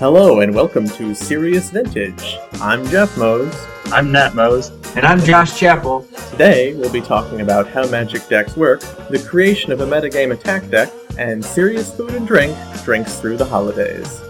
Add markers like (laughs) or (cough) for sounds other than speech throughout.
Hello and welcome to Serious Vintage. I'm Jeff Mose. I'm Nat Mose. And I'm Josh Chappell. Today we'll be talking about how magic decks work, the creation of a metagame attack deck, and serious food and drink drinks through the holidays.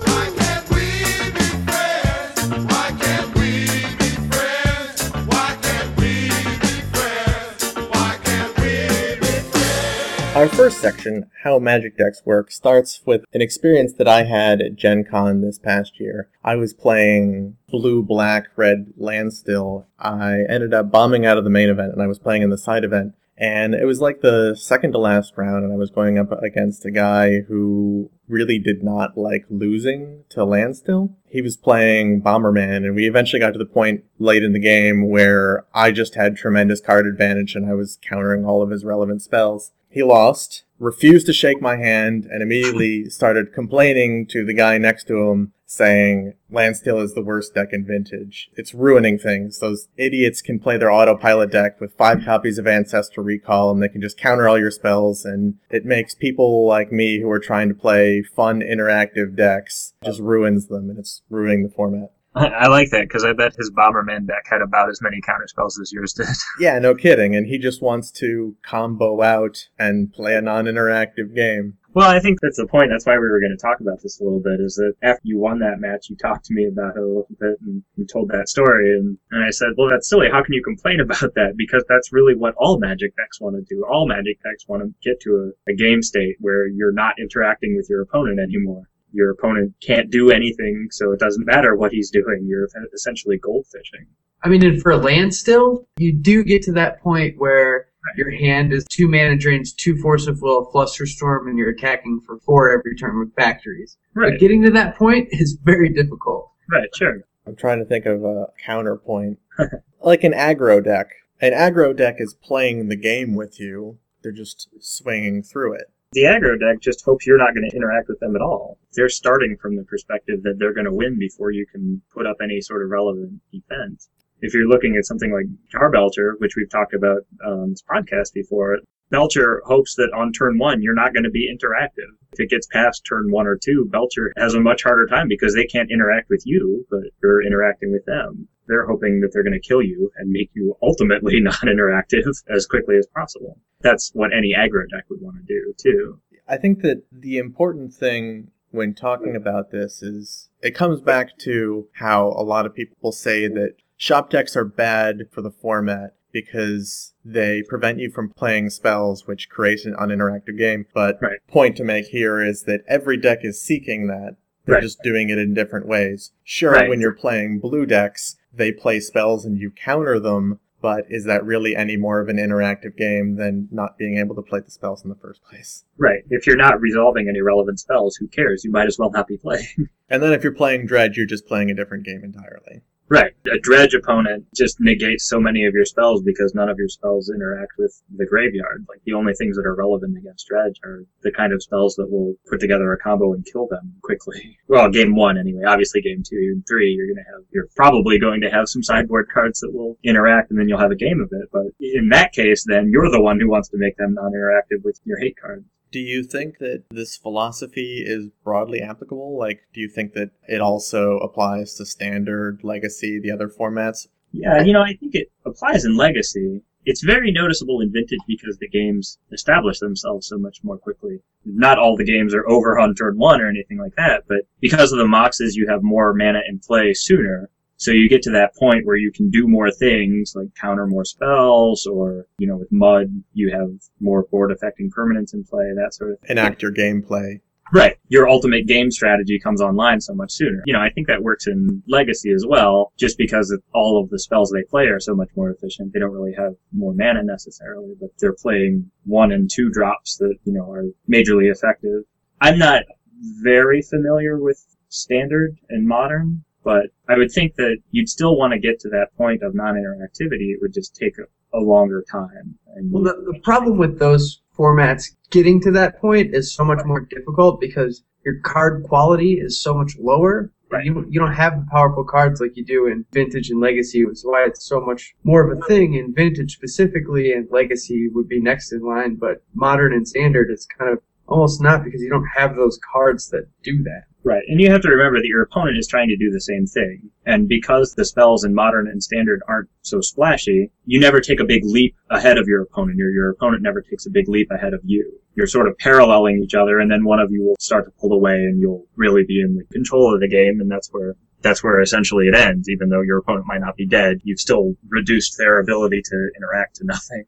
Our first section, How Magic Decks Work, starts with an experience that I had at Gen Con this past year. I was playing blue, black, red Landstill. I ended up bombing out of the main event and I was playing in the side event. And it was like the second to last round, and I was going up against a guy who really did not like losing to Landstill. He was playing Bomberman, and we eventually got to the point late in the game where I just had tremendous card advantage and I was countering all of his relevant spells. He lost, refused to shake my hand, and immediately (laughs) started complaining to the guy next to him, saying, Landstill is the worst deck in Vintage. It's ruining things. Those idiots can play their autopilot deck with five copies of Ancestral Recall, and they can just counter all your spells, and it makes people like me who are trying to play fun, interactive decks, just ruins them, and it's ruining the format. I like that because I bet his Bomberman deck had about as many counter spells as yours (laughs) did. Yeah, no kidding, and he just wants to combo out and play a non-interactive game. well, I think that's the point. That's why we were going to talk about this a little bit. Is that after you won that match, you talked to me about it a little bit and you told that story, and, and I said, well, that's silly. How can you complain (laughs) about that? Because that's really what all Magic decks want to do. All Magic decks want to get to a, a game state where you're not interacting with your opponent anymore. Your opponent can't do anything, so it doesn't matter what he's doing. You're essentially goldfishing. I mean, and for land still, you do get to that point where your hand is two mana drains, two force of will, fluster storm, and you're attacking for four every turn with factories. Right. But getting to that point is very difficult. Right. Sure. I'm trying to think of a counterpoint. (laughs) like an aggro deck. An aggro deck is playing the game with you. They're just swinging through it. The aggro deck just hopes you're not going to interact with them at all. They're starting from the perspective that they're going to win before you can put up any sort of relevant defense. If you're looking at something like Charbelcher, which we've talked about on this podcast before, Belcher hopes that on turn one you're not going to be interactive. If it gets past turn one or two, Belcher has a much harder time because they can't interact with you, but you're interacting with them. They're hoping that they're going to kill you and make you ultimately (laughs) non-interactive as quickly as possible. That's what any aggro deck would want to do too. I think that the important thing when talking about this is it comes back to how a lot of people say that shop decks are bad for the format because they prevent you from playing spells which create an uninteractive game. But Right. point to make here is that every deck is seeking that. They're Right. just doing it in different ways. Sure, Right. when you're playing blue decks, they play spells and you counter them, but is that really any more of an interactive game than not being able to play the spells in the first place? Right. If you're not resolving any relevant spells, who cares? You might as well not be playing. (laughs) And then if you're playing Dredge, you're just playing a different game entirely. Right. A dredge opponent just negates so many of your spells because none of your spells interact with the graveyard. Like the only things that are relevant against dredge are the kind of spells that will put together a combo and kill them quickly. (laughs) Well, game one anyway. Obviously game two and three, you're gonna have you're probably going to have some sideboard cards that will interact and then you'll have a game of it. But in that case, then you're the one who wants to make them non-interactive with your hate card. Do you think that this philosophy is broadly applicable? Like, do you think that it also applies to standard, legacy, the other formats? Yeah, you know, I think it applies in Legacy. It's very noticeable in Vintage because the games establish themselves so much more quickly. Not all the games are over on turn one or anything like that, but because of the Moxes, you have more mana in play sooner. So you get to that point where you can do more things, like counter more spells, or, you know, with Mud, you have more board affecting permanents in play, that sort of thing. Enact your gameplay. Right. Your ultimate game strategy comes online so much sooner. You know, I think that works in Legacy as well, just because all of the spells they play are so much more efficient. They don't really have more mana necessarily, but they're playing one and two drops that, you know, are majorly effective. I'm not very familiar with standard and modern, but I would think that you'd still want to get to that point of non-interactivity. It would just take a, a longer time. And Well, the, the problem with those formats getting to that point is so much more difficult because your card quality is so much lower. Right. You, you don't have the powerful cards like you do in Vintage and Legacy, which is why it's so much more of a thing in Vintage specifically, and Legacy would be next in line. But Modern and Standard, it's kind of almost not because you don't have those cards that do that. Right, and you have to remember that your opponent is trying to do the same thing. And because the spells in modern and standard aren't so splashy, you never take a big leap ahead of your opponent, or your opponent never takes a big leap ahead of you. You're sort of paralleling each other, and then one of you will start to pull away, and you'll really be in the control of the game, and that's where that's where essentially it ends. Even though your opponent might not be dead, you've still reduced their ability to interact to nothing.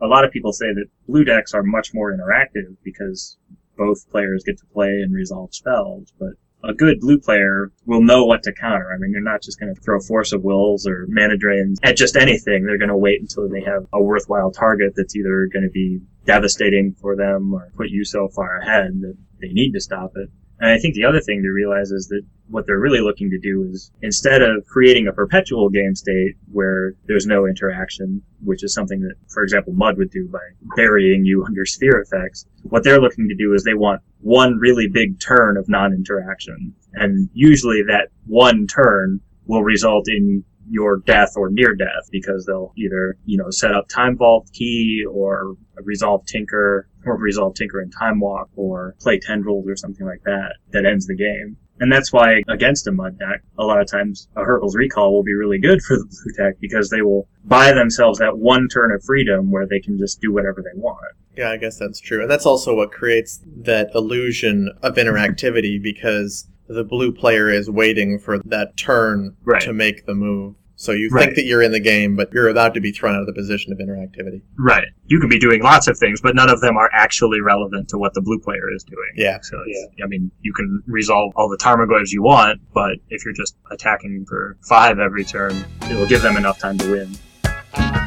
A lot of people say that blue decks are much more interactive because both players get to play and resolve spells, but a good blue player will know what to counter. I mean, they're not just going to throw Force of Wills or Mana Drains at just anything. They're going to wait until they have a worthwhile target that's either going to be devastating for them or put you so far ahead that they need to stop it. And I think the other thing to realize is that what they're really looking to do is instead of creating a perpetual game state where there's no interaction, which is something that, for example, Mud would do by burying you under sphere effects, what they're looking to do is they want one really big turn of non-interaction. And usually that one turn will result in your death or near death because they'll either, you know, set up Time Vault key or resolve Tinker or resolve Tinker and Time Walk or play Tendrils or something like that that ends the game. And that's why against a mud deck, a lot of times a Hurkyl's Recall will be really good for the blue deck because they will buy themselves that one turn of freedom where they can just do whatever they want. Yeah, I guess that's true. And that's also what creates that illusion of interactivity because the blue player is waiting for that turn Right. to make the move. So you Right. think that you're in the game, but you're about to be thrown out of the position of interactivity. Right. You could be doing lots of things, but none of them are actually relevant to what the blue player is doing. Yeah. So, it's- I mean, you can resolve all the Tarmogoyfs you want, but if you're just attacking for five every turn, it'll give them enough time to win.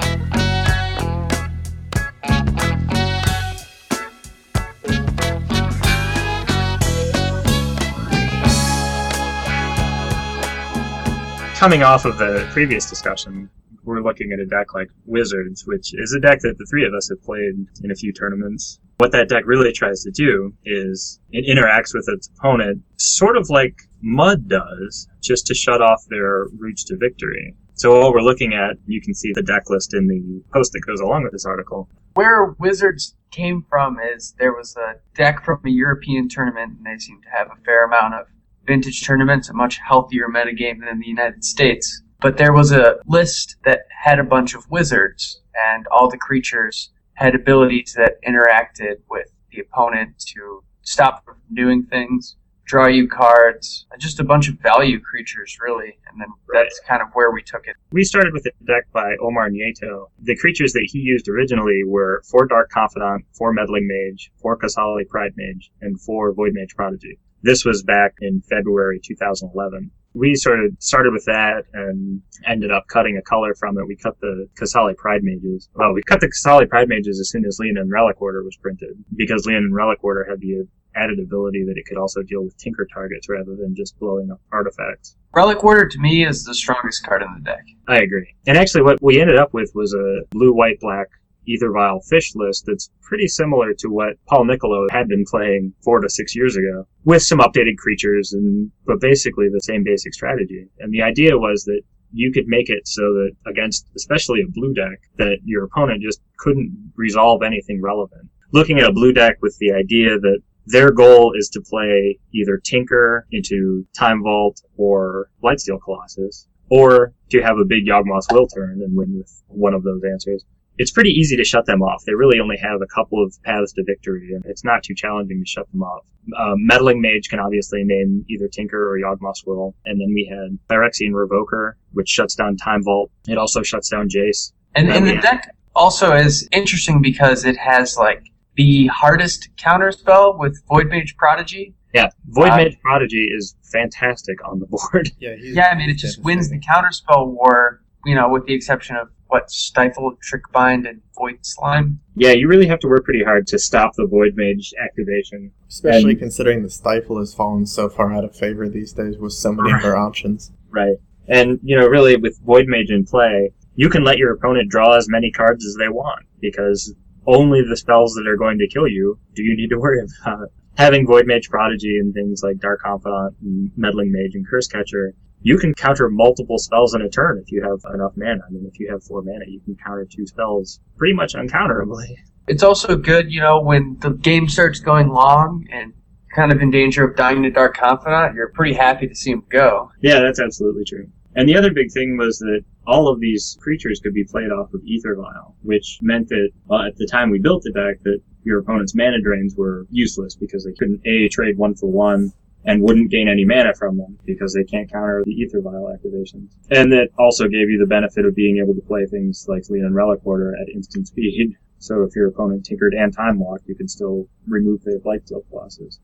Coming off of the previous discussion, we're looking at a deck like Wizards, which is a deck that the three of us have played in a few tournaments. What that deck really tries to do is it interacts with its opponent sort of like Mud does, just to shut off their routes to victory. So what we're looking at, you can see the deck list in the post that goes along with this article. Where Wizards came from is there was a deck from a European tournament, and they seem to have a fair amount of vintage tournaments, a much healthier metagame than the United States. But there was a list that had a bunch of wizards, and all the creatures had abilities that interacted with the opponent to stop them from doing things, draw you cards, just a bunch of value creatures, really. And then that's kind of where we took it. We started with a deck by Omar Nieto. The creatures that he used originally were four Dark Confidant, four Meddling Mage, four Qasali Pride Mage, and four Void Mage Prodigy. This was back in February 2011. We sort of started with that and ended up cutting a color from it. We cut the Qasali Pride Mages. Well, we cut the Qasali Pride Mages as soon as Leonin Relic Warder was printed because Leonin Relic Warder had the added ability that it could also deal with Tinker targets rather than just blowing up artifacts. Relic Warder to me is the strongest card in the deck. I agree. And actually, what we ended up with was a blue, white, black Ether Vial fish list that's pretty similar to what Paul Nicolo had been playing four to six years ago, with some updated creatures and but basically the same basic strategy. And the idea was that you could make it so that against especially a blue deck that your opponent just couldn't resolve anything relevant. Looking at a blue deck with the idea that their goal is to play either Tinker into Time Vault or Blightsteel Colossus, or to have a big Yawgmoth's Will turn and win with one of those answers. It's pretty easy to shut them off. They really only have a couple of paths to victory, and it's not too challenging to shut them off. Um, Meddling Mage can obviously name either Tinker or Yawgmoth's Will, and then we had Phyrexian Revoker, which shuts down Time Vault. It also shuts down Jace. And, Yeah, and the yeah. deck also is interesting because it has like the hardest counter spell with Void Mage Prodigy. Yeah, Void Uh, Mage Prodigy is fantastic on the (laughs) board. Yeah, Yeah, I mean it just wins the counter spell war. You know, with the exception of what Stifle, Trickbind, and Void Slime. yeah, you really have to work pretty hard to stop the Void Mage activation. Especially and- considering the stifle has fallen so far out of favor these days with so many of their options. Right. And, you know, really with Void Mage in play, you can let your opponent draw as many cards as they want, because only the spells that are going to kill you do you need to worry about. Having Void Mage Prodigy and things like Dark Confidant and Meddling Mage and Curse Catcher, you can counter multiple spells in a turn if you have enough mana. I mean, if you have four mana, you can counter two spells pretty much uncounterably. It's also good, you know, when the game starts going long and kind of in danger of dying to Dark Confidant, you're pretty happy to see him go. Yeah, that's absolutely true. And the other big thing was that all of these creatures could be played off of Ether Vial, which meant that well, at the time we built the deck, that your opponent's mana drains were useless because they couldn't a trade one for one and wouldn't gain any mana from them because they can't counter the Ether Vial activations. And that also gave you the benefit of being able to play things like Leonin Relic Warder at instant speed. So if your opponent tinkered and time walked, you could still remove their Blightsteel Colossus.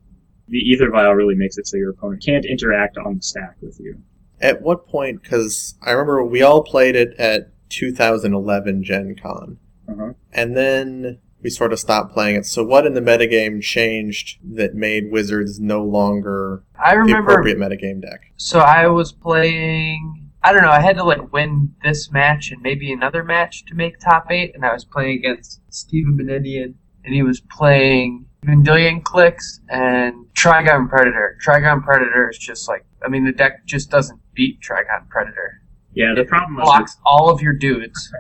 The Ether Vial really makes it so your opponent can't interact on the stack with you. At what point? Because I remember we all played it at 2011 Gen Con, Uh-huh. and then we sort of stopped playing it. So what in the metagame changed that made Wizards no longer I the appropriate metagame deck? So I was playing. I don't know. I had to like win this match and maybe another match to make top eight, and I was playing against Steven Benedian, and he was playing Vendilion Clique and Trigon Predator. Trigon Predator is just like, I mean, the deck just doesn't beat Trigon Predator. Yeah, the It problem was blocks all of your dudes.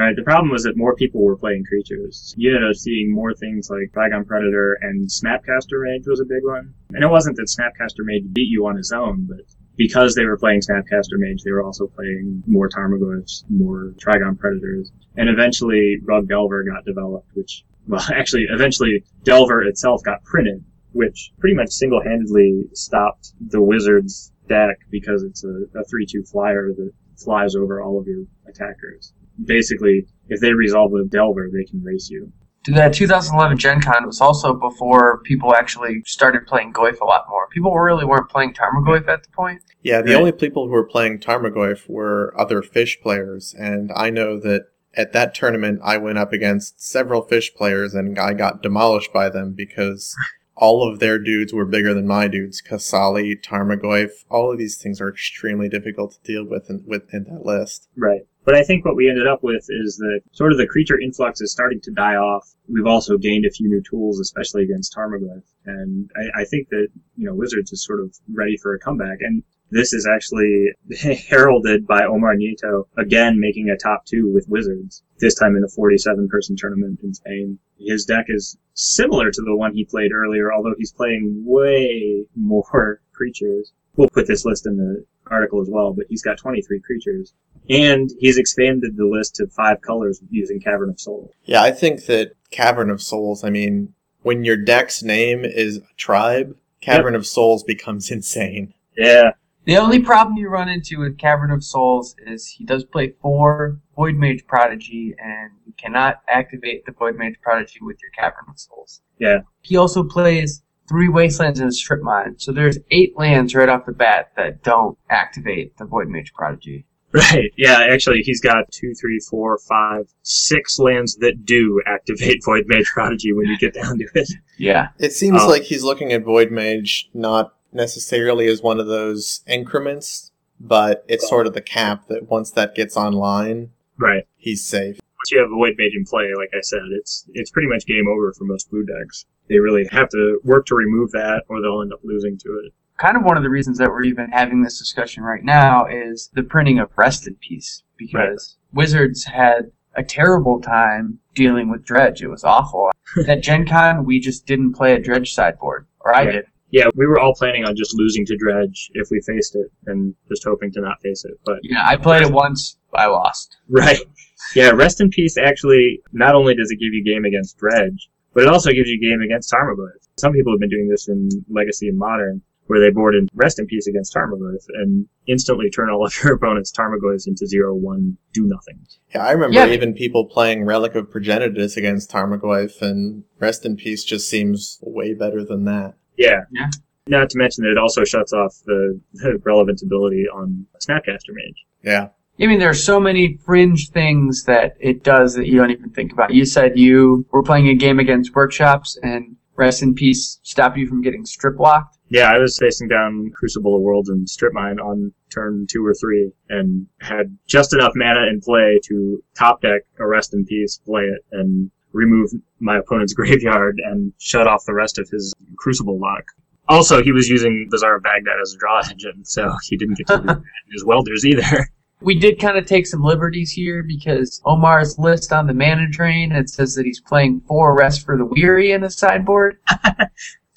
Right. The problem was that more people were playing creatures. You ended up seeing more things like Trigon Predator and Snapcaster Mage was a big one. And it wasn't that Snapcaster Mage beat you on his own, but because they were playing Snapcaster Mage, they were also playing more Tarmogoyfs, more Trigon Predators. And eventually Rug Delver got developed, which, well, (laughs) actually, eventually Delver itself got printed, which pretty much single-handedly stopped the Wizards deck because it's a, a 3-2 flyer that flies over all of your attackers basically, if they resolve with Delver, they can race you. That 2011 Gen Con was also before people actually started playing Goyf a lot more. People really weren't playing Tarmogoyf at the point. Yeah, the Right. only people who were playing Tarmogoyf were other fish players, and I know that at that tournament I went up against several fish players and I got demolished by them because all of their dudes were bigger than my dudes. Qasali, Tarmogoyf, all of these things are extremely difficult to deal with in, with in that list. Right. But I think what we ended up with is that sort of the creature influx is starting to die off. We've also gained a few new tools, especially against Tarmogoyf. And I, I think that, you know, Wizards is sort of ready for a comeback. And this is actually (laughs) heralded by Omar Nieto, again making a top two with Wizards, this time in a 47 person tournament in Spain. His deck is similar to the one he played earlier, although he's playing way (laughs) more creatures. We'll put this list in the article as well, but he's got 23 creatures. And he's expanded the list to five colors using Cavern of Souls. Yeah, I think that Cavern of Souls, I mean, when your deck's name is a tribe, Cavern of Souls becomes insane. Yeah, The only problem you run into with Cavern of Souls is he does play four Void Mage Prodigy, and you cannot activate the Void Mage Prodigy with your Cavern of Souls. Yeah. He also plays three Wastelands and a Strip Mine, so there's eight lands right off the bat that don't activate the Void Mage Prodigy. right. Yeah, actually, he's got two, three, four, five, six lands that do activate (laughs) Void Mage Prodigy when you get down to it. Yeah. It seems Oh. like he's looking at Void Mage not necessarily as one of those increments, but it's sort of the cap that once that gets online, Right. he's safe. Once you have a Void Mage in play, like I said, it's it's pretty much game over for most blue decks. They really have to work to remove that, or they'll end up losing to it. Kind of one of the reasons that we're even having this discussion right now is the printing of Rest in Peace, because Wizards had a terrible time dealing with Dredge. It was awful. (laughs) At Gen Con, we just didn't play a Dredge sideboard, or I Right. did. Yeah, we were all planning on just losing to Dredge if we faced it, and just hoping to not face it. But Yeah, I played it once. I lost. Right. Yeah, Rest in Peace actually, not only does it give you game against Dredge, but it also gives you game against Tarmogoyf. Some people have been doing this in Legacy and Modern, where they board in Rest in Peace against Tarmogoyf and instantly turn all (laughs) of your opponent's Tarmogoyfs into zero one do nothing. Yeah, I remember Yeah. even people playing Relic of Progenitus against Tarmogoyf, and Rest in Peace just seems way better than that. Yeah. Yeah. Not to mention that it also shuts off the, (laughs) the relevant ability on Snapcaster Mage. Yeah. I mean, there are so many fringe things that it does that you don't even think about. You said you were playing a game against workshops, and Rest in Peace stopped you from getting strip locked. Yeah, I was facing down Crucible of Worlds and Strip Mine on turn two or three and had just enough mana in play to top deck a Rest in Peace, play it, and remove my opponent's (laughs) graveyard and shut off the rest of his Crucible lock. Also, he was using Bazaar of Baghdad as a draw engine, so he didn't get to (laughs) do that in his welders either. We did kind of take some liberties here because Omar's list on the mana drain it says that he's playing four Rest for the Weary in his sideboard. (laughs)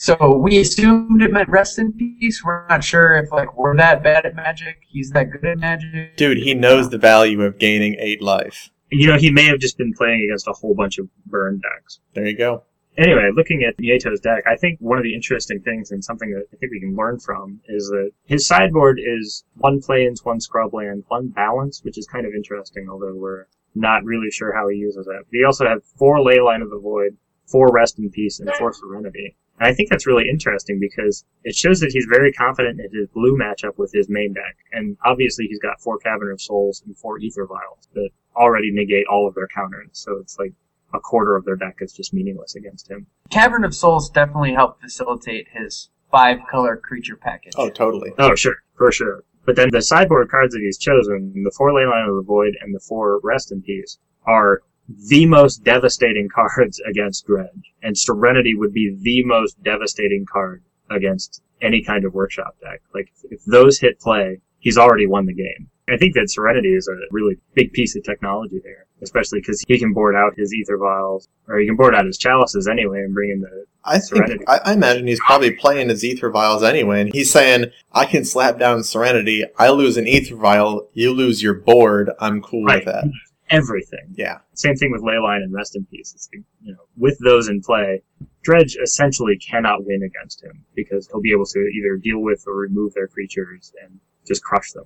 So we assumed it meant rest in peace. We're not sure if like we're that bad at magic. He's that good at magic. Dude, he knows the value of gaining eight life. You know, he may have just been playing against a whole bunch of burn decks. There you go. Anyway, looking at Nieto's deck, I think one of the interesting things and something that I think we can learn from is that his sideboard is one plains, one scrubland, one balance, which is kind of interesting, although we're not really sure how he uses that. But he also has four Leyline of the Void, four Rest in Peace, and four Serenity. And I think that's really interesting because it shows that he's very confident in his blue matchup with his main deck. And obviously he's got four Cavern of Souls and four Ether Vials that already negate all of their counters. So it's like a quarter of their deck is just meaningless against him. Cavern of Souls definitely helped facilitate his five color creature package. Oh, totally. Oh, sure, for sure. But then the sideboard cards that he's chosen, the four Leyline of the Void and the four Rest in Peace, are the most devastating (laughs) cards against Dredge. And Serenity would be the most devastating card against any kind of workshop deck. Like, if those hit play, he's already won the game. I think that Serenity is a really big piece of technology there, especially because he can board out his Ether Vials, or he can board out his Chalices anyway and bring in the I think I, I imagine he's probably playing his ether vials anyway, and he's saying, "I can slap down Serenity. I lose an ether vial. You lose your board. I'm cool Right. with that." everything. Yeah, Same thing with Leyline and Rest in Peace. It's, you know, with those in play, Dredge essentially cannot win against him because he'll be able to either deal with or remove their creatures and just crush them.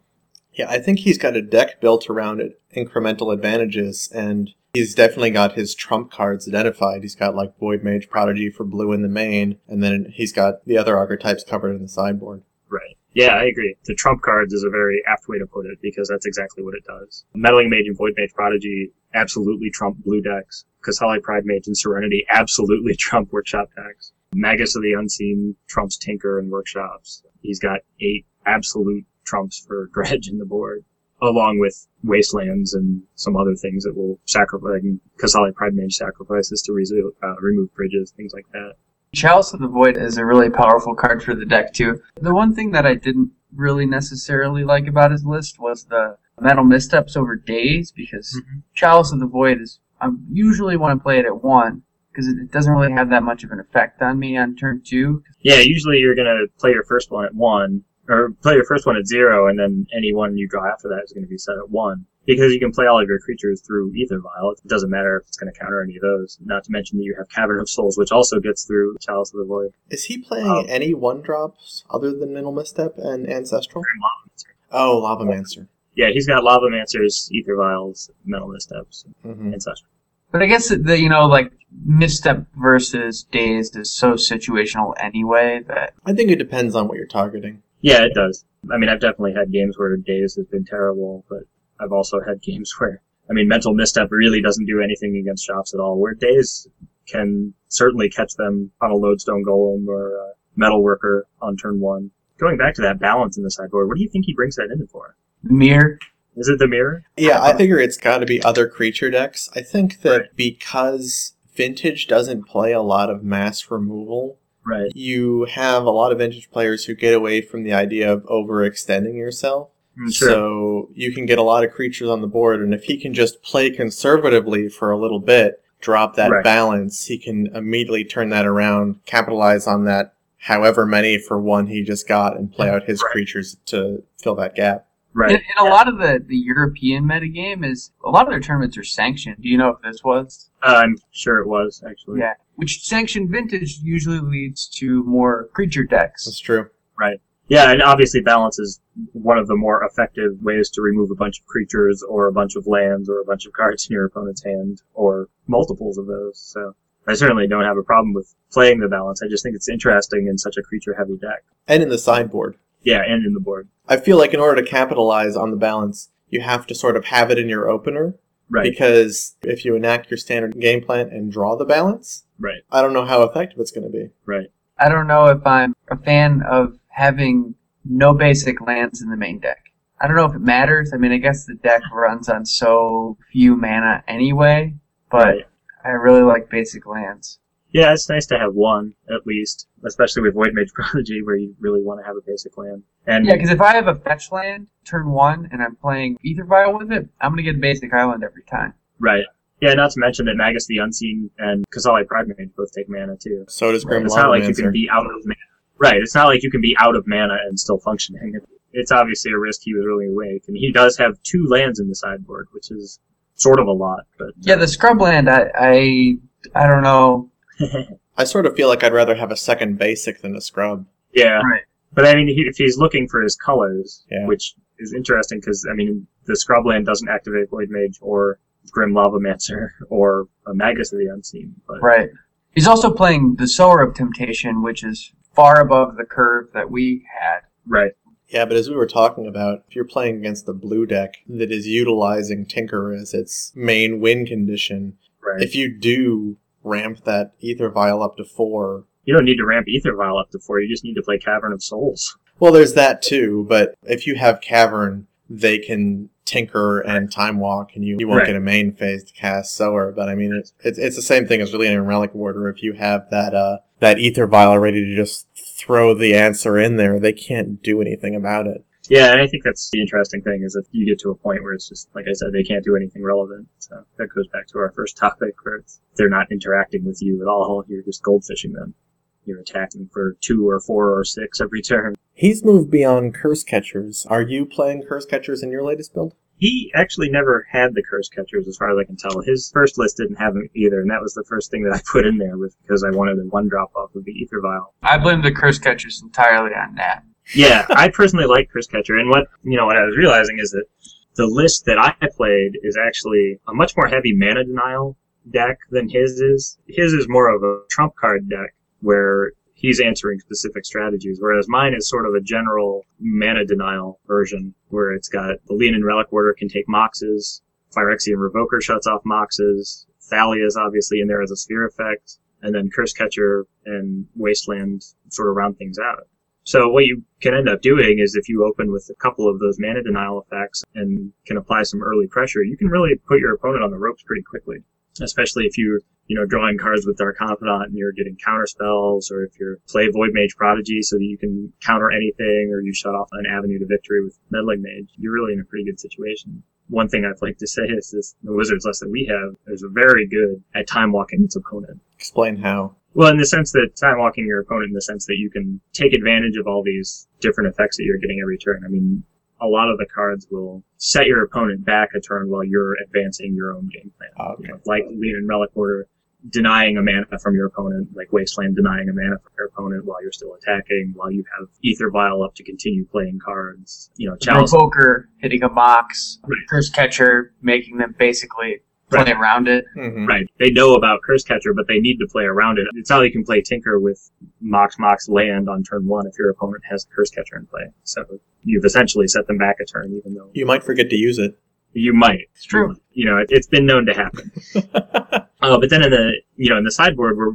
Yeah. I think he's got a deck built around it, incremental advantages, and he's definitely got his trump cards identified. He's got like Void Mage Prodigy for blue in the main, and then he's got the other archetypes covered in the sideboard. Right. Yeah, I agree. The trump cards is a very apt way to put it because that's exactly what it does. Meddling Mage and Void Mage Prodigy absolutely trump blue decks. Qasali Pride Mage and Serenity absolutely (laughs) trump workshop decks. Magus of the Unseen trumps Tinker and workshops. He's got eight absolute trumps for (laughs) Dredge in the board, along with Wastelands and some other things that will sacrifice. Qasali Pride Mage sacrifices to resu- uh, remove bridges, things like that. Chalice of the Void is a really powerful card for the deck too. The one thing that I didn't really necessarily like about his list was the mental missteps over Daze because Mhm. Chalice of the Void is I usually want to play it at one because it it doesn't really have that much of an effect on me on turn two. Yeah, usually you're gonna play your first one at one, or play your first one at zero, and then any one you draw after that is gonna be set at one. Because you can play all of your creatures through Ether Vial. It doesn't matter if it's gonna counter any of those. Not to mention that you have Cavern of Souls, which also gets through Chalice of the Void. Is he playing Oh. any one drops other than Mental Misstep and Ancestral? And Lavamancer. Oh, Lava Mancer. Yeah, he's got Lava Mancers, Ether Vials, Mental Missteps, hmm and such. But I guess the you know like misstep versus dazed is so situational anyway that I think it depends on what you're targeting. Yeah, it does. I mean, I've definitely had games where Daze has been terrible, but I've also had games (laughs) where, I mean, Mental Misstep really doesn't do anything against shops at all, where Daze can certainly catch them on a Lodestone Golem or a Metal Worker on turn one. Going back to that balance in the sideboard, what do you think he brings that in for? mirror Is it the mirror? Yeah, I figure it's got to be other creature decks. I think that Right. because Vintage doesn't play a lot of mass removal, Right. you have a lot of Vintage players who get away from the idea of overextending yourself. Mm, Sure. So you can get a lot of creatures on the board, and if he can just play conservatively for a little bit, drop that Right. balance, he can immediately turn that around, capitalize on that however many for one he just got, and play out his Right. creatures to fill that gap. right. And, and a lot of the, the European metagame is a lot of their tournaments are sanctioned. Do you know if this was? Uh, I'm sure it was, actually. Yeah. Which sanctioned vintage usually leads to more creature decks. That's true. Right. Yeah, and obviously balance is one of the more effective ways to remove a bunch of creatures or a bunch of lands or a bunch of cards in your opponent's hand or multiples of those. So I certainly don't have a problem with playing the balance. I just think it's interesting in such a creature heavy deck. And in the sideboard. Yeah, and in the board. I feel like in order to capitalize on the balance, you have to sort of have it in your opener. Right. Because if you enact your standard game plan and draw the balance, Right. I don't know how effective it's going to be. Right. I don't know if I'm a fan of having no basic lands in the main deck. I don't know if it matters. I mean, I guess the deck (laughs) runs on so few mana anyway, but Right. I really like basic lands. Yeah, it's nice to have one at least, especially with Void Mage (laughs) Prodigy, where you really want to have a basic land. And Yeah, because if I have a fetch land turn one and I'm playing Ether Vial with it, I'm gonna get a basic island every time. right, Yeah, not to mention that Magus the Unseen and Qasali Pride Mage both take mana too. So does Grim It's not like you can be out of mana. Right, it's not like you can be out of mana and still functioning. It's obviously a risk he was really awake, and he does have two lands in the sideboard, which is sort of a lot. But Yeah, the scrubland, I, I, I don't know. (laughs) I sort of feel like I'd rather have a second basic than a scrub. yeah, Right. But I mean, he, if he's looking for his colors, Yeah. which is interesting because I mean, the Scrubland doesn't activate Void Mage or Grim Lavamancer or a Magus of the Unseen. But Right. He's also playing the Sower of Temptation, which is far above the curve that we had. right, Yeah, but as we were talking about, if you're playing against the blue deck that is utilizing Tinker as its main win condition, right. if you do ramp that Ether Vial up to four, you don't need to ramp Ether Vial up to four. You just need to play Cavern of Souls. well, there's that too, but if you have Cavern, they can Tinker and Time Walk, and you, you won't Right. get a main phase to cast Sower. But I mean, it's, it's, it's the same thing as really in Relic Warder. If you have that, uh, that Ether Vial ready to just throw the answer in there, they can't do anything about it. Yeah, and I think that's the interesting thing is that you get to a point where it's just like I said, they can't do anything relevant. So that goes back to our first topic, where it's, they're not interacting with you at all. You're just goldfishing them. You're attacking for two or four or six every turn. He's moved beyond Curse Catchers. Are you playing Curse Catchers in your latest build? He actually never had the curse catchers, as far as I can tell. His first list didn't have them either, and that was the first thing that I put in there with because I wanted a one drop off of the ether vial. I blame the Curse Catchers entirely on that. Yeah, I personally like curse catcher, and what you know what I was realizing is that the list that I played is actually a much more heavy mana denial deck than his is. His is more of a trump card deck where he's answering specific strategies, whereas mine is sort of a general mana denial version where it's got the Leonin Relic Warder can take Moxes, Phyrexian Revoker shuts off Moxes, Thalia is obviously in there as a sphere effect, and then Curse Catcher and Wasteland sort of round things out. So what you can end up doing is if you open with a couple of those mana denial effects and can apply some early pressure, you can really put your opponent on the ropes pretty quickly. Especially if you're, you know, drawing cards with Dark Confidant and you're getting counter spells, or if you're play Void Mage Prodigy so that you can counter anything, or you shut off an avenue to victory with Meddling Mage, you're really in a pretty good situation. One thing I'd like to say is this, the Wizards list that we have is very good at time walking its opponent. Explain how. Well, in the sense that time walking your opponent, in the sense that you can take advantage of all these different effects that you're getting every turn. I mean, a lot of the cards will set your opponent back a turn while you're advancing your own game plan. Ah, Okay. You know, like Leonin Relic Warder, denying a mana from your opponent, like Wasteland denying a mana from your opponent while you're still attacking, while you have Ether Vial up to continue playing cards. You know, Chalice. Revoker hitting a box, Right. Curse Catcher making them basically play Right. around it. Mm-hmm. Right. They know about Curse Catcher, but they need to play around it. It's not like you can play Tinker with Mox Mox land on turn one if your opponent has Curse Catcher in play. So you've essentially set them back a turn, even though You might forget to use it. you might. It's true. You know, it, it's been known to happen. (laughs) Uh, but then in the you know in the sideboard, we're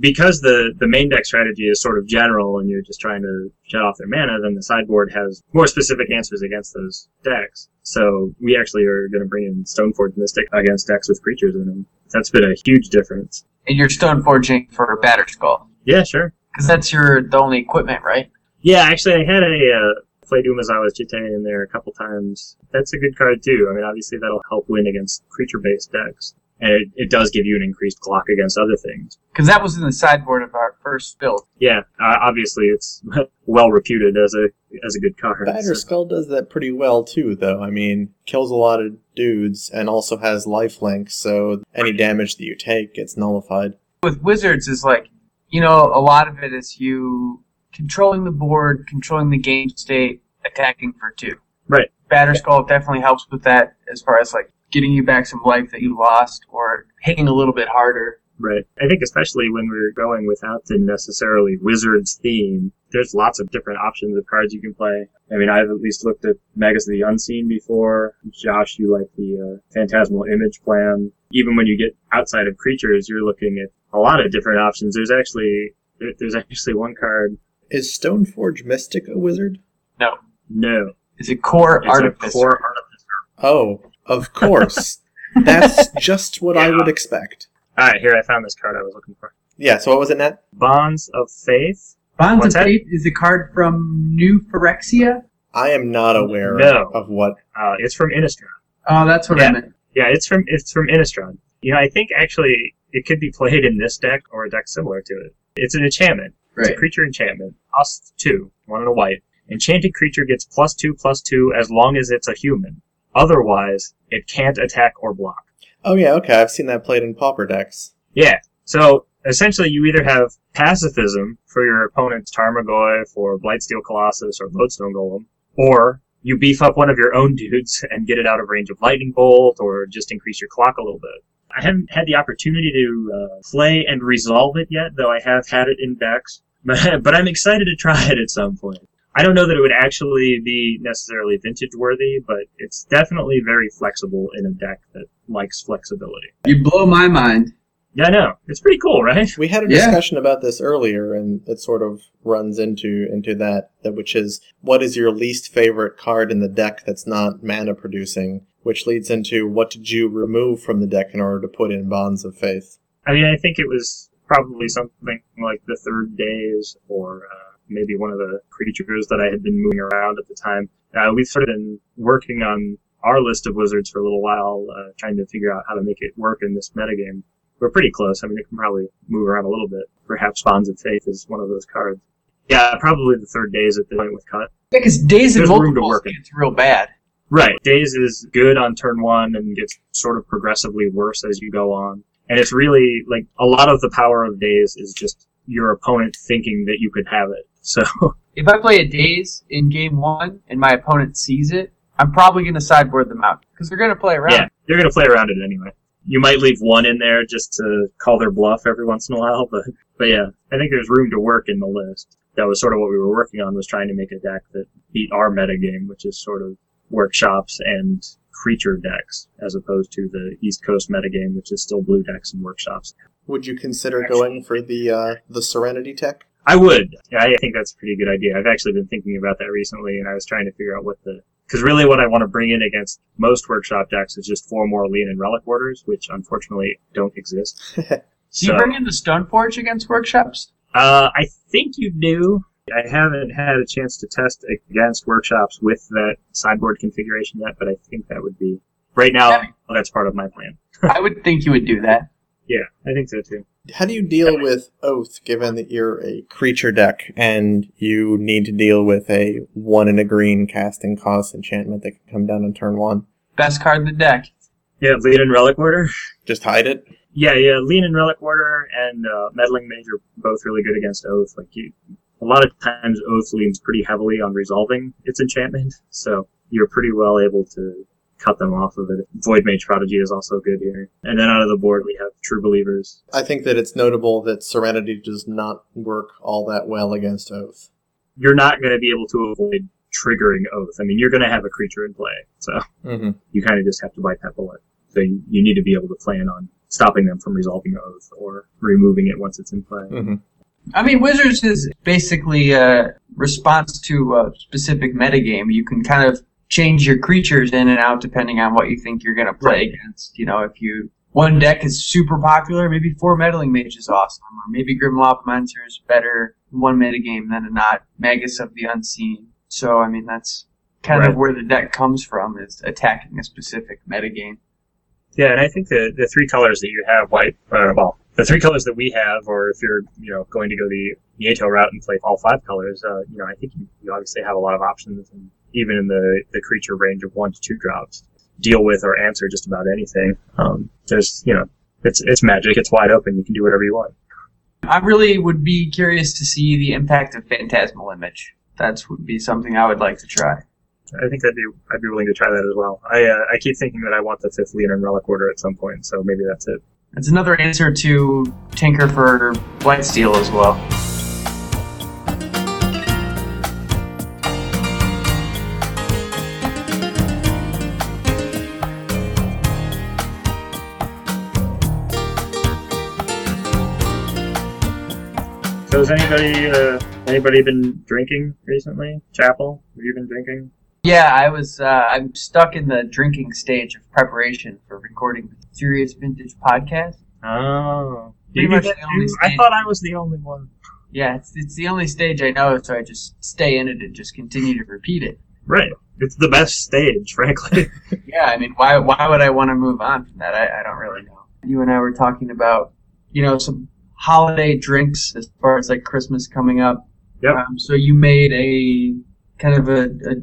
because the the main deck strategy is sort of general, and you're just trying to shut off their mana. Then the sideboard has more specific answers against those decks. So we actually are going to bring in Stoneforge Mystic against decks with creatures in them. That's been a huge difference. And you're stone forging for a Batterskull. Yeah, sure. Because that's your the only equipment, right? Yeah, actually, I had a uh, played Umezawa's Jitte in there a couple times. That's a good card too. I mean, obviously that'll help win against creature-based decks, and it, it does give you an increased clock against other things. Because that was in the sideboard of our first build. Yeah, uh, obviously it's (laughs) well reputed as a as a good card. Batter so- Skull does that pretty well too, though. I mean, kills a lot of dudes and also has lifelink, so any damage that you take gets nullified. With Wizards is like, you know, a lot of it is you controlling the board, controlling the game state, attacking for two. Right. Batterskull definitely helps with that as far as like getting you back some life that you lost or hitting a little bit harder. Right. I think especially when we're going without the necessarily Wizards theme, there's lots of different options of cards you can play. I mean, I've at least looked at Magus of the Unseen before. Josh, you like the uh, Phantasmal Image plan. Even when you get outside of creatures, you're looking at a lot of different options. There's actually there's actually one card. Is Stoneforge Mystic a wizard? No. No, Is it Kor it's artificer? a Kor artificer. Oh, of course. That's just what I would expect. All right, here I found this card I was looking for. Yeah, so what was it, Nat? Bonds of Faith. Bonds What's of that? Faith is a card from New Phyrexia. I am not aware No. of what. Uh, it's from Innistrad. Oh, that's what Yeah. I meant. Yeah, it's from it's from Innistrad. You know, I think actually it could be played in this deck or a deck similar to it. It's an enchantment. It's a creature enchantment. Costs two, one and a white. Enchanted creature gets plus two, plus two as long as it's a human. Otherwise, it can't attack or block. Oh yeah, okay. I've seen that played in pauper decks. Yeah. So essentially, you either have pacifism for your opponent's Tarmogoyf or Blightsteel Colossus or Lodestone Golem, or you beef up one of your own (laughs) dudes and get it out of range of Lightning Bolt, or just increase your clock a little bit. I haven't had the opportunity to uh, play and resolve it yet, though I have had it in decks. (laughs) but I'm excited to try it at some point. I don't know that it would actually be necessarily vintage worthy, but it's definitely very flexible in a deck that likes flexibility. You blow my mind. Yeah, I know. It's pretty cool, right? We had a Yeah. discussion about this earlier, and it sort of runs into into that, that which is what is your least favorite card in the deck that's not mana producing, which leads into what did you remove from the deck in order to put in Bonds of Faith. I mean, I think it was probably something like the third Daze or uh, maybe one of the creatures that I had been moving around at the time. Uh, we've sort of been working on our list of wizards for a little while, uh, trying to figure out how to make it work in this metagame. We're pretty close. I mean, it can probably move around a little bit. Perhaps Bonds of Faith is one of those cards. Yeah, probably the third Daze at the point with cut. Because Daze and There's room to work in. gets real bad. Right. Daze is good on turn one and gets sort of progressively worse as you go on. And it's really like a lot of the power of Daze is just your opponent thinking that you could have it. So (laughs) If I play a Daze in game one and my opponent sees it, I'm probably going to sideboard them out because they're going to play around. yeah, you're gonna play around it anyway. You might leave one in there just to call their bluff every once in a while, (laughs) but but yeah, I think there's room to work in the list. That was sort of what we were working on was trying to make a deck that beat our meta game, which is sort of workshops and creature decks, as opposed to the East Coast metagame, which is still blue decks and workshops. Would you consider going for the uh, the Serenity tech? I would. Yeah, I think that's a pretty good idea. I've actually been thinking about that recently, and I was trying to figure out what the because really what I want to bring in against most workshop decks is just four more Leonin Relic Warders, which unfortunately don't exist. (laughs) Do you bring in the Stoneforge against workshops? uh, I think you do. I haven't had a chance to test against workshops with that sideboard configuration yet, but I think that would be right now. Yeah. That's part of my plan. (laughs) I would think you would do that. Yeah, I think so too. How do you deal with Oath, given that you're a creature deck and you need to deal with a one and a green casting cost enchantment that can come down on turn one? Best card in the deck. Yeah, Leonin Relic Warder. Just hide it. Yeah, yeah, Leonin Relic Warder and uh, Meddling Mage are both really good against Oath. Like you, a lot of times Oath leans pretty heavily on resolving its enchantment, so you're pretty well able to cut them off of it. Void Mage Prodigy is also good here. And then out of the board we have True Believers. I think that it's notable that Serenity does not work all that well against Oath. You're not going to be able to avoid triggering Oath. I mean, you're going to have a creature in play, so Mm-hmm. you kind of just have to bite that bullet. So you, you need to be able to plan on stopping them from resolving Oath or removing it once it's in play. Mm-hmm. I mean, Wizards is basically a response to a specific metagame. You can kind of change your creatures in and out depending on what you think you're going to play Right. against. You know, if you one deck is super popular, maybe four meddling mage is awesome, or maybe Grim Lavamancer is better in one metagame than a not Magus of the Unseen. So, I mean, that's kind of where the deck comes from is attacking a specific metagame. Yeah, and I think the the three colors that you have, white, uh, well, the three colors that we have, or if you're you know going to go the Nieto route and play all five colors, uh, you know, I think you, you obviously have a lot of options, and even in the the creature range of one to two drops, deal with or answer just about anything. Um, there's you know, it's it's magic, it's wide open, you can do whatever you want. I really would be curious to see the impact of Phantasmal Image. That would be something I would like to try. I think I'd be I'd be willing to try that as well. I uh, I keep thinking that I want the fifth Leonin Relic Warder at some point, so maybe that's it. It's another answer to Tinker for Blightsteel as well. So has anybody uh, anybody been drinking recently? Chappell, have you been drinking? Yeah, I was. Uh, I'm stuck in the drinking stage of preparation for recording the Serious Vintage podcast. Oh, Pretty much the only too? I thought I was the only one. Yeah, it's, it's the only stage I know, so I just stay in it and just continue to repeat it. Right, it's the best stage, (laughs) frankly. Yeah, I mean, why why would I want to move on from that? I, I don't really know. you and I were talking about, you know, some holiday drinks as far as like Christmas coming up. Yep. Um, so you made a kind of a, a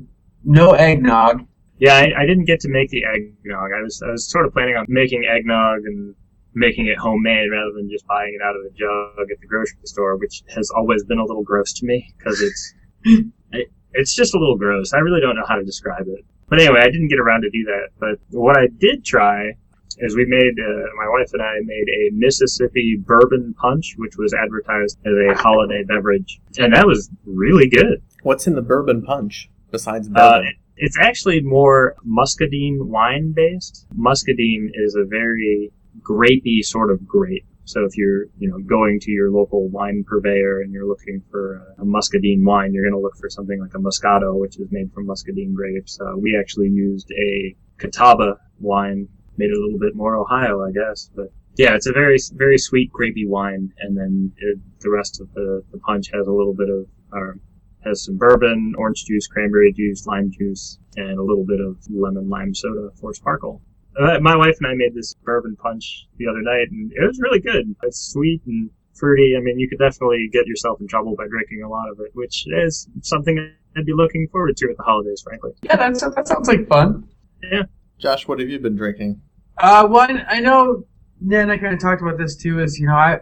no eggnog. Yeah, I, I didn't get to make the eggnog. I was I was sort of planning on making eggnog and making it homemade rather than just buying it out of a jug at the grocery store, which has always been a little gross to me because it's (laughs) it, it's just a little gross. I really don't know how to describe it. But anyway, I didn't get around to do that. But what I did try is we made uh, my wife and I made a Mississippi bourbon punch, which was advertised as a holiday beverage, and that was really good. What's in the bourbon punch besides Uh, bourbon? it- it's actually more muscadine wine based. Muscadine is a very grapey sort of grape. So if you're, you know, going to your local wine purveyor and you're looking for a muscadine wine, you're going to look for something like a Moscato, which is made from muscadine grapes. Uh, we actually used a Catawba wine, made it a little bit more Ohio, I guess. But yeah, it's a very, very sweet grapey wine, and then it, the rest of the, the punch has a little bit of, or has some bourbon, orange juice, cranberry juice, lime juice, and a little bit of lemon lime soda for sparkle. Uh, my wife and I made this bourbon punch the other night, and it was really good. It's sweet and fruity. I mean, you could definitely get yourself in trouble by drinking a lot of it, which is something I'd be looking forward to at the holidays, frankly. Yeah, that's, that sounds like fun. Josh, what have you been drinking? Uh, one I know. Ned and I kind of talked about this too. Is you know I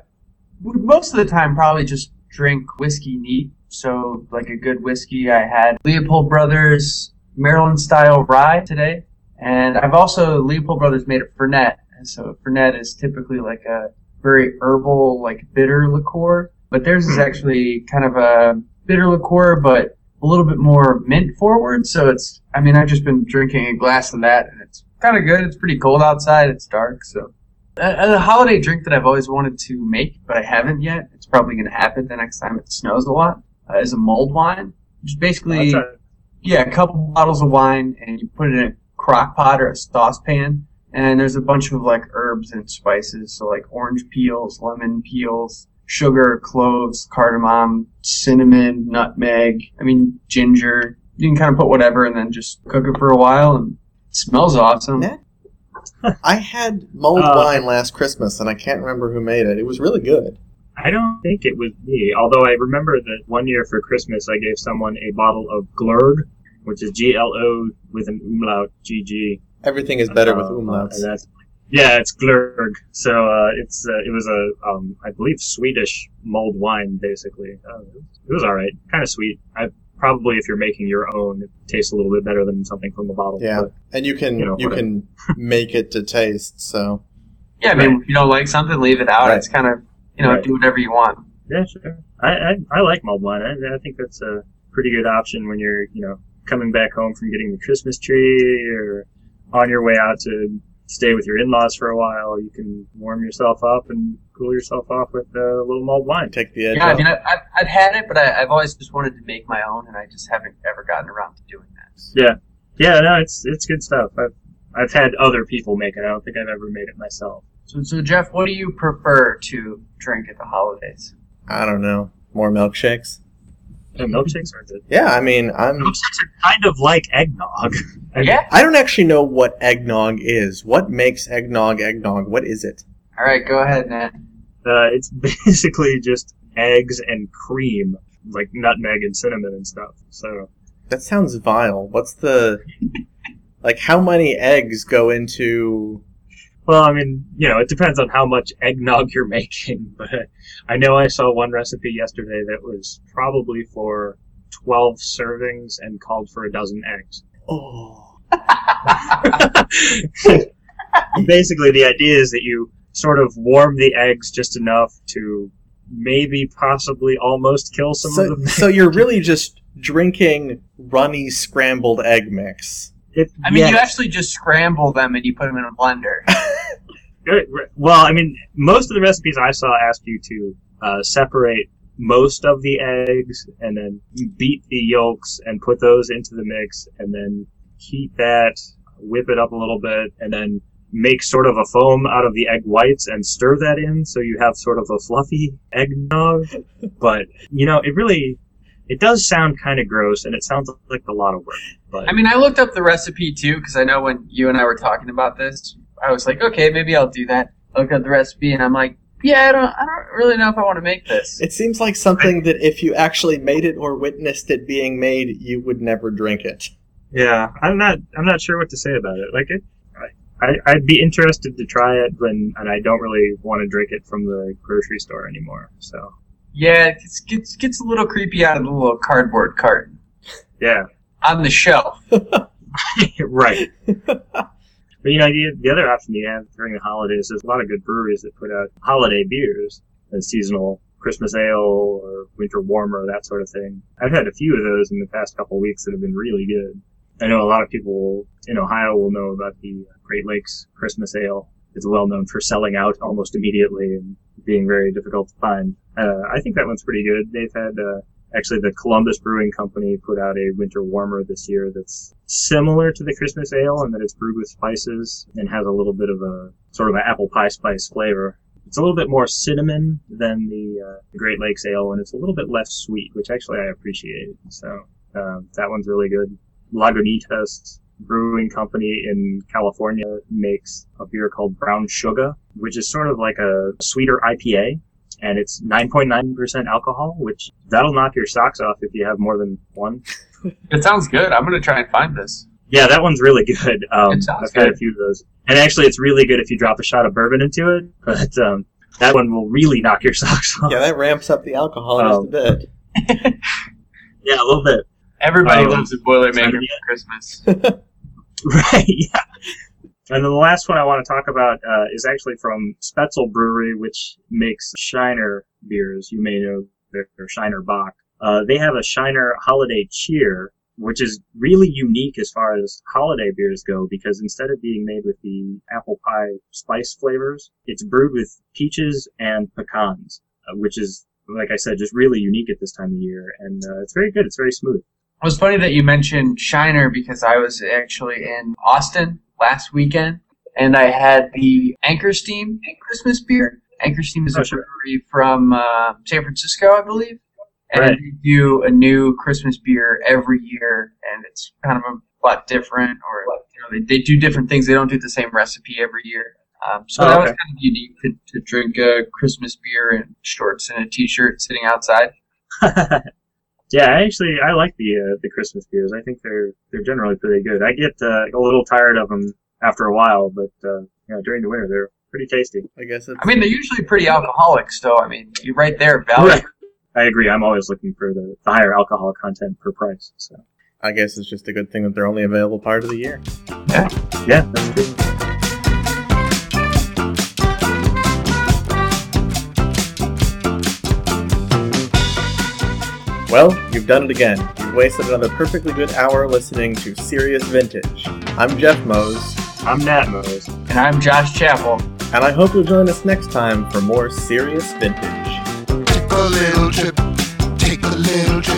would most of the time probably just drink whiskey neat. So like a good whiskey, I had Leopold Brothers Maryland style rye today, and I've also Leopold Brothers made a Fernet. And so Fernet is typically like a very herbal, like bitter liqueur, but theirs is actually kind of a bitter liqueur, but a little bit more mint forward. So it's, I mean, I've just been drinking a glass of that, and it's kind of good. It's pretty cold outside. It's dark, so. A, a holiday drink that I've always wanted to make, but I haven't yet. It's probably going to happen the next time it snows a lot. Uh, is a mulled wine, which basically a- yeah, a couple bottles of wine, and you put it in a crock pot or a saucepan, and there's a bunch of like herbs and spices, so like orange peels, lemon peels, sugar, cloves, cardamom, cinnamon, nutmeg. I mean ginger. You can kind of put whatever, and then just cook it for a while, and it smells awesome. Yeah. (laughs) I had mulled Uh, wine last Christmas, and I can't remember who made it. It was really good. I don't think it was me, although I remember that one year for Christmas I gave someone a bottle of Glögg, which is G L O with an umlaut, G G. Everything is better with Uh, umlauts. and that's, yeah, it's Glögg. So uh, it's uh, it was a um, I believe Swedish mulled wine basically. Uh, it was all right, kind of sweet. I probably if you're making your own, it tastes a little bit better than something from the bottle. Yeah. but- and you can you know, you can (laughs) make it to taste. So Yeah, I mean, if you don't like something, leave it out. Right. It's kind of you know, Right. do whatever you want. Yeah, sure. I, I, I like mulled wine. I, I think that's a pretty good option when you're, you know, coming back home from getting the Christmas tree or on your way out to stay with your in-laws for a while. You can warm yourself up and cool yourself off with a little mulled wine. take the edge Yeah, I off. mean, I, I've, I've had it, but I, I've always just wanted to make my own, and I just haven't ever gotten around to doing that. Yeah, yeah, no, it's it's good stuff. I've I've had other people make it. I don't think I've ever made it myself. So, so Jeff, what do you prefer to drink at the holidays? I don't know. More milkshakes. And milkshakes are good. Yeah, I mean, I'm. Milkshakes are kind of like eggnog. I mean, Yeah. I don't actually know what eggnog is. What makes eggnog eggnog? What is it? All right, go ahead, Nat. Uh, it's (laughs) basically just eggs and cream, like nutmeg and cinnamon and stuff. So That sounds vile. What's the like? How many eggs go into? Well, I mean, you know, it depends on how much eggnog you're (laughs) making, but I know I saw one recipe yesterday that was probably for 12 servings and called for a dozen eggs. Oh, (laughs) Basically, the idea is that you sort of warm the eggs just enough to maybe, possibly, almost kill some so of them. (laughs) so you're really just drinking runny scrambled egg mix. It, I mean, you actually just scramble them and you put them in a blender. Good. Well, I mean, most of the recipes I saw asked you to uh, separate most of the eggs and then beat the yolks and put those into the mix and then heat that, whip it up a little bit, and then make sort of a foam out of the egg whites and stir that in so you have sort of a fluffy eggnog. (laughs) but, you know, it really. It does sound kind of gross, and it sounds like a lot of work. But I mean, I looked up the recipe too because I know when you and I were talking about this, I was like, okay, maybe I'll do that. look at the recipe, and I'm like, yeah, I don't, I don't really know if I want to make this. It seems like something that if you actually made it or witnessed it being made, you would never drink it. Yeah, I'm not. I'm not sure what to say about it. Like it, I, I'd be interested to try it when, and I don't really want to drink it from the grocery store anymore. So Yeah, it gets, gets gets a little creepy out of the little cardboard carton yeah, on the shelf. (laughs) right. (laughs) But you know, the, the other option you have during the holidays, there's a lot of good breweries that put out holiday beers, a seasonal Christmas ale or winter warmer, that sort of thing. I've had a few of those in the past couple weeks that have been really good. I know a lot of people in Ohio will know about the Great Lakes Christmas Ale. It's well known for selling out almost immediately and being very difficult to find. Uh, I think that one's pretty good. They've had uh, actually the Columbus Brewing Company put out a winter warmer this year that's similar to the Christmas ale in that it's brewed with spices and has a little bit of a sort of an apple pie spice flavor. It's a little bit more cinnamon than the uh, Great Lakes ale, and it's a little bit less sweet, which actually I appreciate. So um, that one's really good. Lagunitas Brewing Company in California makes a beer called Brown Sugar, which is sort of like a sweeter IPA and it's 9.9% alcohol, which that'll knock your socks off if you have more than one. It sounds good. I'm gonna try and find this. Yeah, that one's really good. Um, It sounds I've had a few of those, and actually, it's really good if you drop a shot of bourbon into it. (laughs) But um, that one will really knock your (laughs) socks off. Yeah, that ramps up the alcohol Oh. just a bit. (laughs) Yeah, a little bit. Everybody Um, loves a Boilermaker so- for Christmas. Right. Yeah. And then the last one I want to talk about uh, is actually from Spoetzl Brewery, which makes Shiner beers. You may know their, their Shiner Bock. Uh, they have a Shiner Holiday Cheer, which is really unique as far as holiday beers go because instead of being made with the apple pie spice flavors, it's brewed with peaches and pecans, uh, which is, like I said, just really unique at this time of year. And uh, it's very good. It's very smooth. It was funny that you mentioned Shiner because I was actually in Austin last weekend and I had the Anchor Steam Christmas beer. Anchor Steam is a brewery from uh, San Francisco, I believe. And Right. they do a new Christmas beer every year, and it's kind of a lot different, or you know, they, they do different things. They don't do the same recipe every year. Um, so Oh, that was kind of unique to, to drink a Christmas beer in shorts and a t-shirt sitting outside. (laughs) yeah, I actually I like the uh, the Christmas beers. I think they're they're generally pretty good. I get uh, a little tired of them after a while, but uh, you know, during the winter they're pretty tasty. I guess it's. I mean, they're usually pretty alcoholic still. I mean, you're right there, value. Right. I agree. I'm always looking for the, the higher alcohol content per price. So I guess it's just a good thing that they're only available part of the year. yeah, yeah, that's true. Well, you've done it again. You've wasted another perfectly good hour listening to Serious Vintage. I'm Jeff Mose, I'm Nat Mose. And I'm Josh Chappell. and I hope you'll join us next time for more Serious Vintage. Take a little trip, take a little trip,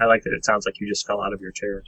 I like that. It sounds like you just fell out of your chair.